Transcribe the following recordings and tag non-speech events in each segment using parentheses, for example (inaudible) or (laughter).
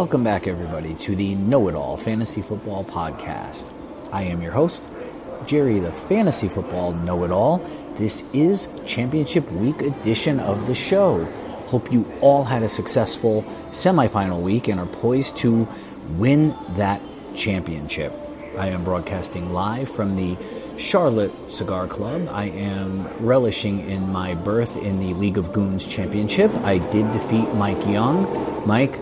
Welcome back, everybody, to the Know It All Fantasy Football Podcast. I am your host, Jerry, the Fantasy Football Know It All. This is Championship Week edition of the show. Hope you all had a successful semifinal week and are poised to win that championship. I am broadcasting live from the Charlotte Cigar Club. I am relishing in my berth in the League of Goons Championship. I did defeat Mike Young. Mike,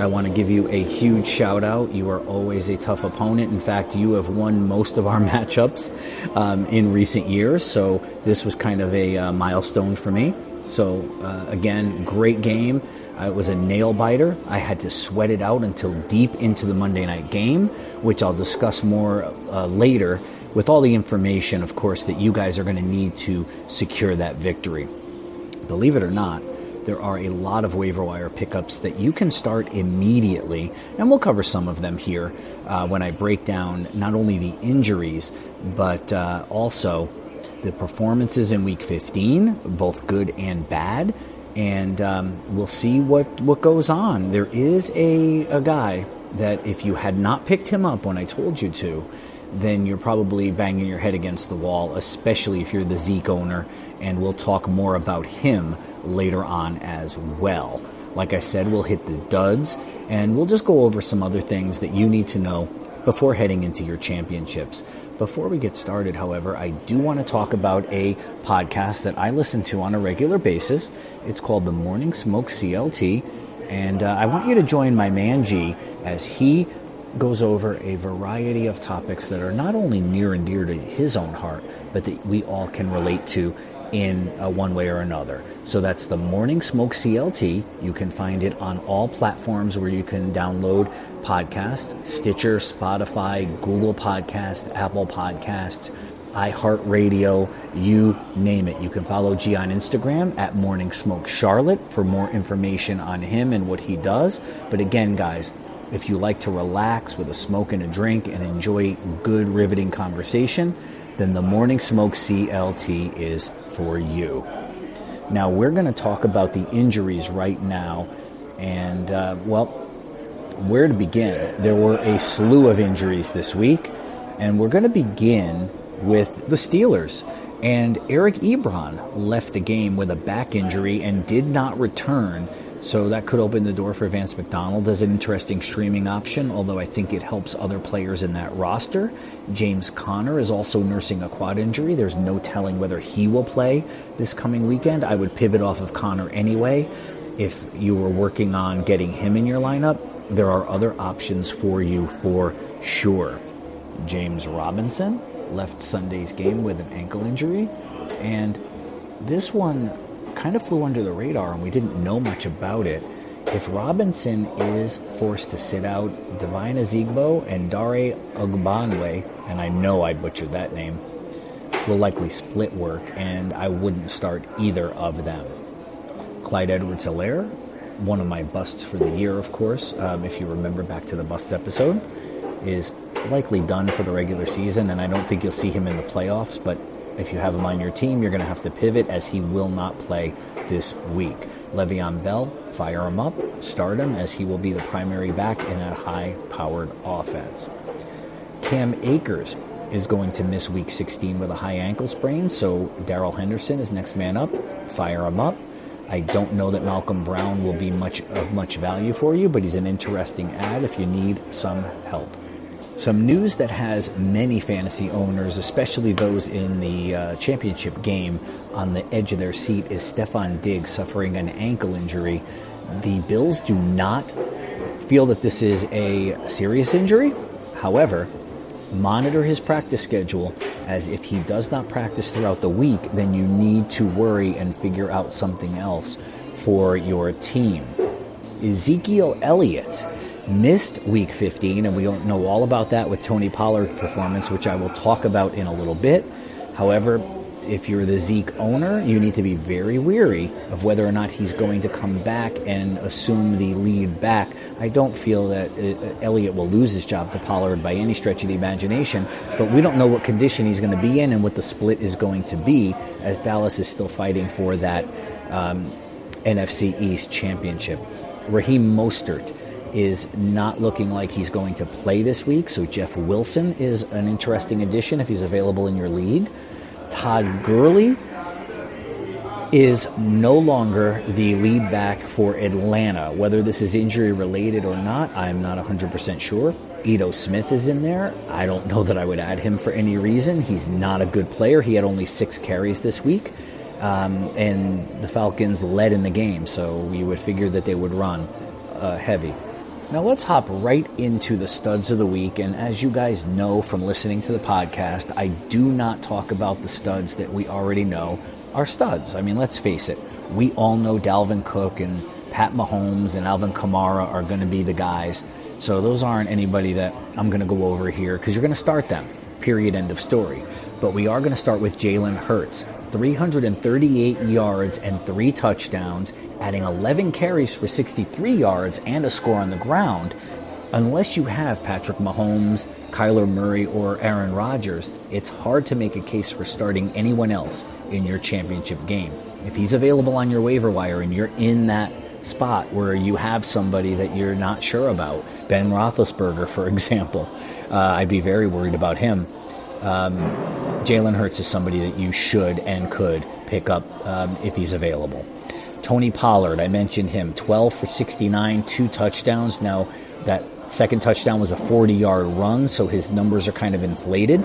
I want to give you a huge shout out. You are always a tough opponent. In fact, you have won most of our (laughs) matchups um, in recent years, so this was kind of a uh, milestone for me. So, uh, again, great game. It was a nail biter. I had to sweat it out until deep into the Monday night game, which I'll discuss more uh, later with all the information, of course, that you guys are going to need to secure that victory. Believe it or not, there are a lot of waiver wire pickups that you can start immediately, and we'll cover some of them here uh, when I break down not only the injuries, but uh, also the performances in week 15, both good and bad. And um, we'll see what, what goes on. There is a, a guy that if you had not picked him up when I told you to, then you're probably banging your head against the wall, especially if you're the Zeke owner. And we'll talk more about him later on as well. Like I said, we'll hit the duds and we'll just go over some other things that you need to know before heading into your championships. Before we get started, however, I do want to talk about a podcast that I listen to on a regular basis. It's called The Morning Smoke CLT. And uh, I want you to join my man G as he goes over a variety of topics that are not only near and dear to his own heart, but that we all can relate to in one way or another. So that's the Morning Smoke CLT. You can find it on all platforms where you can download podcasts Stitcher, Spotify, Google Podcast, Apple Podcasts, iHeartRadio, you name it. You can follow G on Instagram at Morning Smoke Charlotte for more information on him and what he does. But again, guys, if you like to relax with a smoke and a drink and enjoy good, riveting conversation, then the Morning Smoke CLT is for you. Now, we're going to talk about the injuries right now. And, uh, well, where to begin? There were a slew of injuries this week. And we're going to begin with the Steelers. And Eric Ebron left the game with a back injury and did not return so that could open the door for Vance McDonald as an interesting streaming option, although I think it helps other players in that roster. James Conner is also nursing a quad injury. There's no telling whether he will play this coming weekend. I would pivot off of Connor anyway. If you were working on getting him in your lineup, there are other options for you for sure. James Robinson left Sunday's game with an ankle injury, and this one kind of flew under the radar and we didn't know much about it. If Robinson is forced to sit out, Devine Ozigbo and Dare Ogunbowale, and I know I butchered that name, will likely split work, and I wouldn't start either of them. Clyde Edwards Helaire, one of my busts for the year, of course, um, if you remember back to the bust episode, is likely done for the regular season, and I don't think you'll see him in the playoffs, but if you have him on your team, you're going to have to pivot as he will not play this week. Le'Veon Bell, fire him up, start him as he will be the primary back in that high powered offense. Cam Akers is going to miss week 16 with a high ankle sprain, so Darrell Henderson is next man up. Fire him up. I don't know that Malcolm Brown will be much of much value for you, but he's an interesting add if you need some help. Some news that has many fantasy owners, especially those in the uh, championship game, on the edge of their seat is Stefon Diggs suffering an ankle injury. The Bills do not feel that this is a serious injury. However, monitor his practice schedule as if he does not practice throughout the week, then you need to worry and figure out something else for your team. Ezekiel Elliott missed week 15, and we don't know all about that with Tony Pollard's performance, which I will talk about in a little bit. However, if you're the Zeke owner, you need to be very weary of whether or not he's going to come back and assume the lead back. I don't feel that uh, Elliott will lose his job to Pollard by any stretch of the imagination, but we don't know what condition he's going to be in and what the split is going to be as Dallas is still fighting for that um, NFC East championship. Raheem Mostert is not looking like he's going to play this week. So Jeff Wilson is an interesting addition if he's available in your league. Todd Gurley is no longer the lead back for Atlanta. Whether this is injury related or not, I'm not 100% sure. Ito Smith is in there. I don't know that I would add him for any reason. He's not a good player. He had only six carries this week, um, and the Falcons led in the game, so you would figure that they would run uh, heavy. Now let's hop right into the studs of the week. And as you guys know from listening to the podcast, I do not talk about the studs that we already know are studs. I mean, let's face it, we all know Dalvin Cook and Pat Mahomes and Alvin Kamara are going to be the guys. So those aren't anybody that I'm going to go over here because you're going to start them. Period. End of story. But we are going to start with Jalen Hurts. 338 yards and three touchdowns, adding 11 carries for 63 yards and a score on the ground. Unless you have Patrick Mahomes, Kyler Murray, or Aaron Rodgers, it's hard to make a case for starting anyone else in your championship game. If he's available on your waiver wire and you're in that spot where you have somebody that you're not sure about, Ben Roethlisberger, for (laughs) example, uh, I'd be very worried about him. Um, Jalen Hurts is somebody that you should and could pick up um, if he's available. Tony Pollard, I mentioned him, 12 for 69, two touchdowns. Now, that second touchdown was a 40 yard run, so his numbers are kind of inflated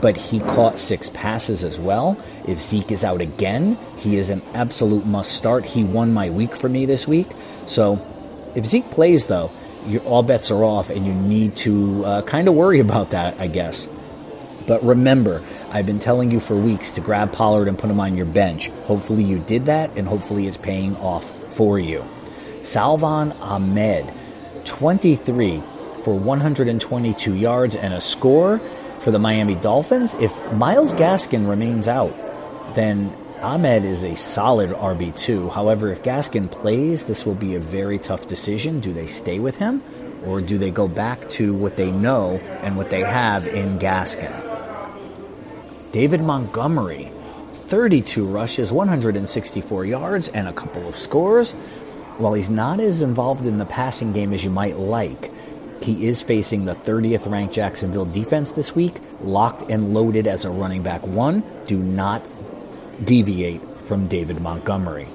but he caught six passes as well. If Zeke is out again, he is an absolute must start. He won my week for me this week. So if Zeke plays, though, all bets are off, and you need to uh, kind of worry about that, I guess. But remember, I've been telling you for weeks to grab Pollard and put him on your bench. Hopefully, you did that, and hopefully, it's paying off for you. Salvon Ahmed, 23 for 122 yards and a score for the Miami Dolphins. If Myles Gaskin remains out, then Ahmed is a solid RB2. However, if Gaskin plays, this will be a very tough decision. Do they stay with him or do they go back to what they know and what they have in Gaskin? David Montgomery, 32 rushes, 164 yards, and a couple of scores. While he's not as involved in the passing game as you might like, he is facing the 30th ranked Jacksonville defense this week, locked and loaded as a running back one. Do not deviate from David Montgomery.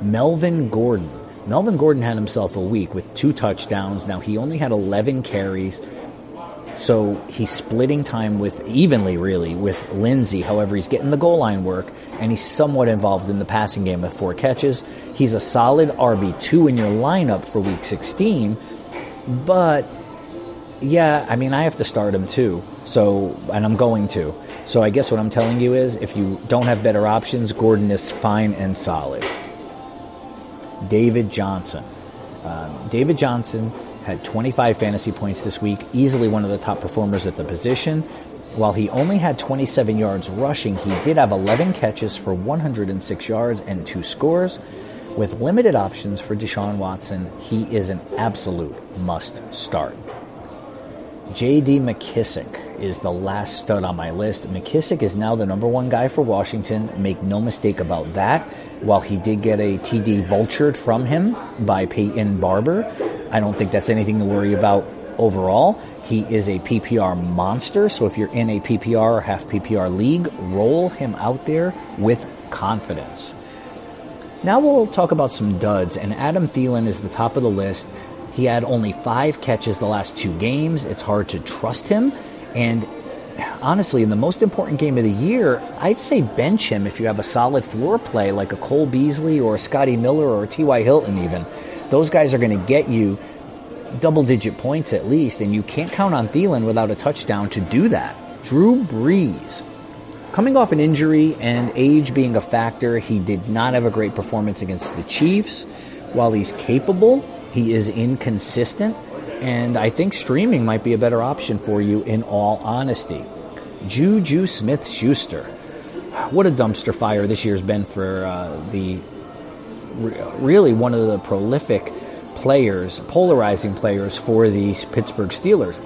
Melvin Gordon. Melvin Gordon had himself a week with two touchdowns. Now, he only had 11 carries, so he's splitting time with evenly, really, with Lindsay. However, he's getting the goal line work, and he's somewhat involved in the passing game with four catches. He's a solid RB2 in your lineup for week 16, but yeah, I mean, I have to start him too. So, and I'm going to. So, I guess what I'm telling you is if you don't have better options, Gordon is fine and solid. David Johnson. Um, David Johnson had 25 fantasy points this week, easily one of the top performers at the position. While he only had 27 yards rushing, he did have 11 catches for 106 yards and two scores. With limited options for Deshaun Watson, he is an absolute must start. J.D. McKissic is the last stud on my list. McKissic is now the number one guy for Washington. Make no mistake about that. While he did get a TD vultured from him by Peyton Barber, I don't think that's anything to worry about overall. He is a PPR monster, so if you're in a PPR or half PPR league, roll him out there with confidence. Now we'll talk about some duds, and Adam Thielen is the top of the list. He had only five catches the last two games. It's hard to trust him. And honestly, in the most important game of the year, I'd say bench him if you have a solid floor play like a Cole Beasley or a Scotty Miller or a T.Y. Hilton, even. Those guys are going to get you double digit points at least, and you can't count on Thielen without a touchdown to do that. Drew Brees. Coming off an injury and age being a factor, he did not have a great performance against the Chiefs. While he's capable, he is inconsistent, and I think streaming might be a better option for you in all honesty. Juju Smith Schuster. What a dumpster fire this year's been for uh, the really one of the prolific players, polarizing players for the Pittsburgh Steelers.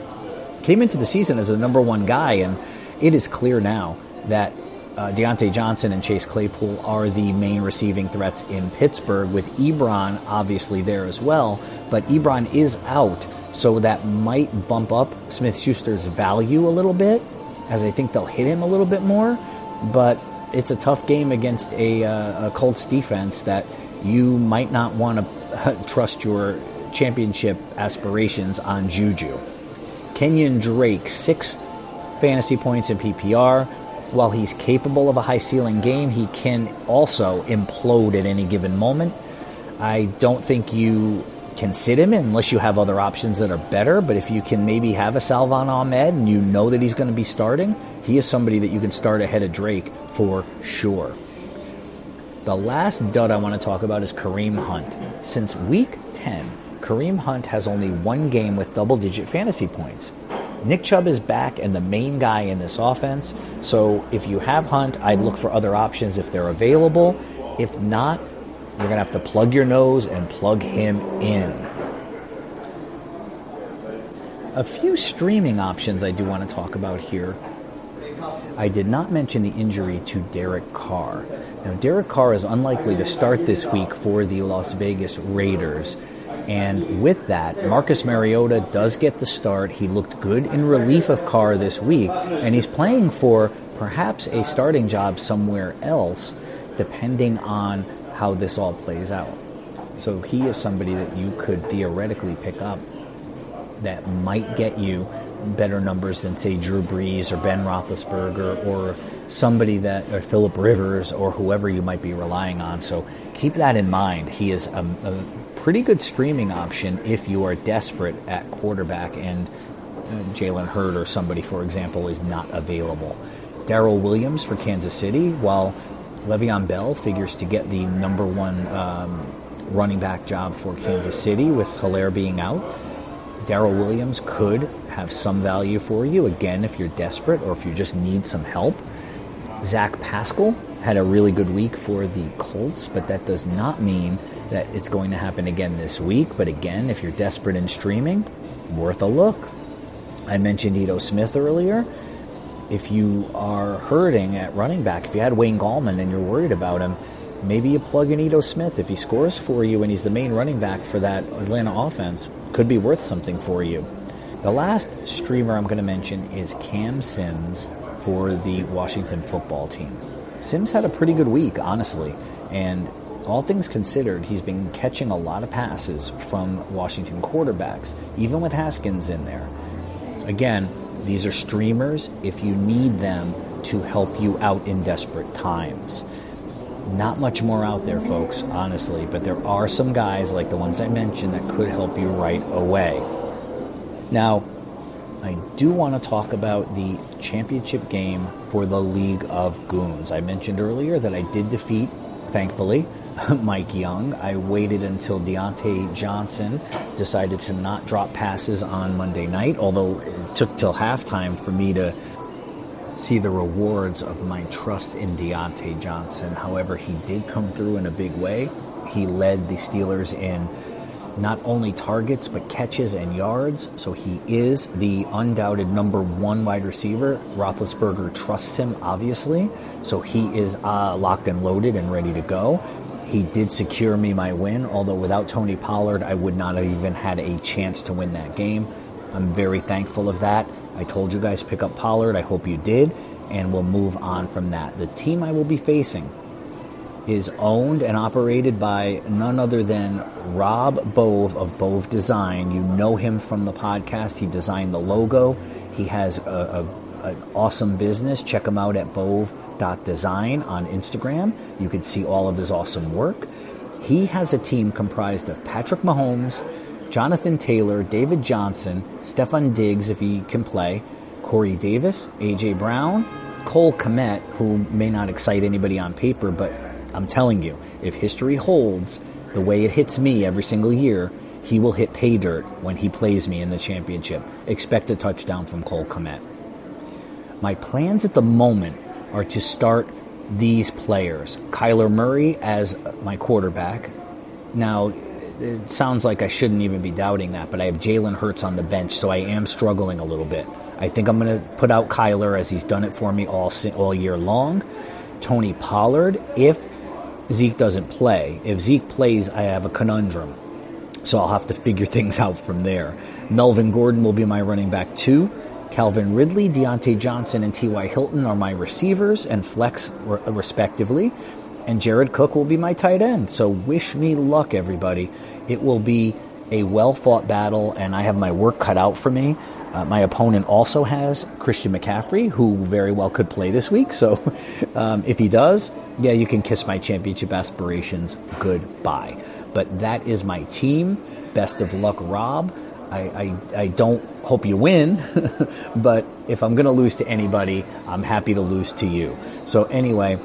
Came into the season as the number one guy, and it is clear now that uh, Diontae Johnson and Chase Claypool are the main receiving threats in Pittsburgh, with Ebron obviously there as well. But Ebron is out, so that might bump up Smith Schuster's value a little bit, as I think they'll hit him a little bit more. But it's a tough game against a, uh, a Colts defense that you might not want to (laughs) trust your championship aspirations on Juju. Kenyon Drake, six fantasy points in PPR. While he's capable of a high ceiling game, he can also implode at any given moment. I don't think you can sit him unless you have other options that are better. But if you can maybe have a Salvon Ahmed and you know that he's going to be starting, he is somebody that you can start ahead of Drake for sure. The last dud I want to talk about is Kareem Hunt. Since week 10, Kareem Hunt has only one game with double digit fantasy points. Nick Chubb is back and the main guy in this offense. So if you have Hunt, I'd look for other options if they're available. If not, you're going to have to plug your nose and plug him in. A few streaming options I do want to talk about here. I did not mention the injury to Derek Carr. Now, Derek Carr is unlikely to start this week for the Las Vegas Raiders. And with that, Marcus Mariota does get the start. He looked good in relief of Carr this week, and he's playing for perhaps a starting job somewhere else, depending on how this all plays out. So he is somebody that you could theoretically pick up that might get you better numbers than, say, Drew Brees or Ben Roethlisberger or somebody that, or Philip Rivers or whoever you might be relying on. So keep that in mind. He is a, a pretty good streaming option if you are desperate at quarterback and uh, Jalen Hurts or somebody, for example, is not available. Darrel Williams for Kansas City, while Le'Veon Bell figures to get the number one um, running back job for Kansas City with Helaire being out. Darrel Williams could have some value for you, again, if you're desperate or if you just need some help. Zach Pascal had a really good week for the Colts, but that does not mean that it's going to happen again this week. But again, if you're desperate in streaming, worth a look. I mentioned Ito Smith earlier. If you are hurting at running back, if you had Wayne Gallman and you're worried about him, maybe you plug in Ito Smith. If he scores for you and he's the main running back for that Atlanta offense, could be worth something for you. The last streamer I'm going to mention is Cam Sims for the Washington football team. Sims had a pretty good week, honestly, and all things considered, he's been catching a lot of passes from Washington quarterbacks, even with Haskins in there. Again, these are streamers if you need them to help you out in desperate times. Not much more out there, folks, honestly, but there are some guys like the ones I mentioned that could help you right away. Now, I do want to talk about the championship game for the League of Goons. I mentioned earlier that I did defeat, thankfully, (laughs) Mike Young. I waited until Diontae Johnson decided to not drop passes on Monday night, although it took till halftime for me to see the rewards of my trust in Diontae Johnson. However, he did come through in a big way. He led the Steelers in not only targets but catches and yards. So he is the undoubted number one wide receiver. Roethlisberger trusts him, obviously. So he is uh, locked and loaded and ready to go. He did secure me my win, although without Tony Pollard, I would not have even had a chance to win that game. I'm very thankful of that. I told you guys pick up Pollard. I hope you did, and we'll move on from that. The team I will be facing is owned and operated by none other than Rob Bove of Bove Design. You know him from the podcast. He designed the logo. He has a, a, an awesome business. Check him out at Bove Design on Instagram. You can see all of his awesome work. He has a team comprised of Patrick Mahomes, Jonathan Taylor, David Johnson, Stefon Diggs, if he can play, Corey Davis, AJ Brown, Cole Kmet, who may not excite anybody on paper, but I'm telling you, if history holds the way it hits me every single year, he will hit pay dirt when he plays me in the championship. Expect a touchdown from Cole Kmet. My plans at the moment are to start these players. Kyler Murray as my quarterback. Now, it sounds like I shouldn't even be doubting that, but I have Jalen Hurts on the bench, so I am struggling a little bit. I think I'm going to put out Kyler as he's done it for me all all year long. Tony Pollard, if Zeke doesn't play, if Zeke plays, I have a conundrum. So I'll have to figure (laughs) things out from there. Melvin Gordon will be my running back two. Calvin Ridley, Diontae Johnson, and T.Y. Hilton are my receivers and flex respectively. And Jared Cook will be my tight end. So wish me luck, everybody. It will be a well fought battle, and I have my work cut out for me. Uh, my opponent also has Christian McCaffrey, who very well could play this week. So (laughs) um, if he does, yeah, you can kiss my championship aspirations goodbye. But that is my team. Best of luck, Rob. I, I, I don't hope you win, (laughs) but if I'm going to lose to anybody, I'm happy to lose to you. So, anyway,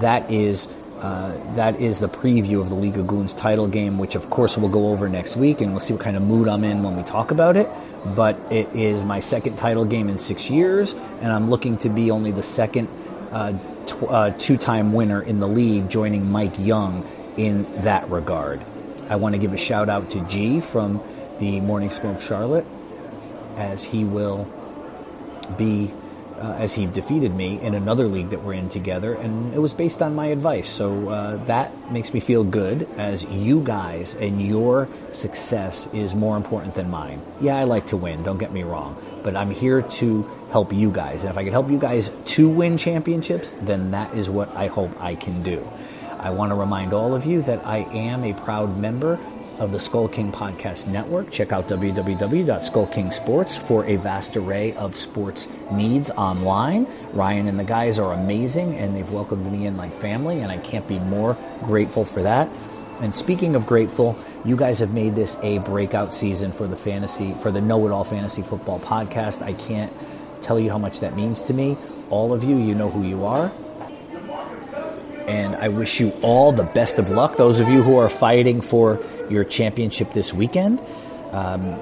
that is. Uh, that is the preview of the League of Goons title game, which of course we'll go over next week, and we'll see what kind of mood I'm in when we talk about it. But it is my second title game in six years, and I'm looking to be only the second uh, tw- uh, two-time winner in the league, joining Mike Young in that regard. I want to give a shout out to G from the Morning Smoke Charlotte, as he will be, uh, as he defeated me in another league that we're in together, and it was based on my advice. So uh, that makes me feel good, as you guys and your success is more important than mine. Yeah, I like to win, don't get me wrong, but I'm here to help you guys. And if I can help you guys to win championships, then that is what I hope I can do. I want to remind all of you that I am a proud member of the Skull King Podcast Network. Check out www.skullkingsports for a vast array of sports needs online. Ryan and the guys are amazing and they've welcomed me in like family, and I can't be more grateful for that. And speaking of grateful, you guys have made this a breakout season for the fantasy, for the Know It All Fantasy Football Podcast. I can't tell you how much that means to me. All of you, you know who you are and I wish you all the best of luck. Those of you who are fighting for your championship this weekend. Um,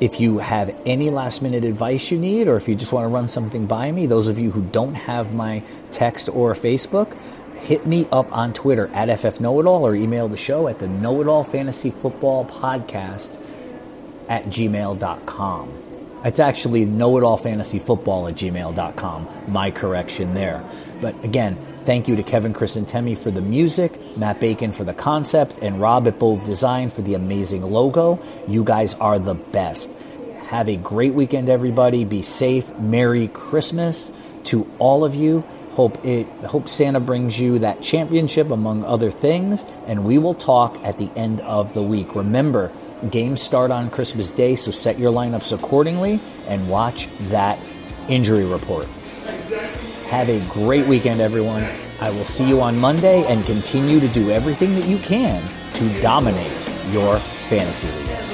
if you have any last minute advice you need, or if you just want to run something by me, those of you who don't have my text or Facebook, hit me up on Twitter at FFKnowItAll or email the show at the Know It All Fantasy Football Podcast at gmail.com. It's actually Know It All Fantasy Football at gmail.com. My correction there. But again, Thank you to Kevin Chris and Temi for the music, Matt Bacon for the concept, and Rob at Bove Design for the amazing logo. You guys are the best. Have a great weekend, everybody. Be safe. Merry Christmas to all of you. Hope it hope Santa brings you that championship among other things, and we will talk at the end of the week. Remember, games start on Christmas Day, so set your lineups accordingly and watch that injury report. Have a great weekend, everyone. I will see you on Monday and continue to do everything that you can to dominate your fantasy leagues.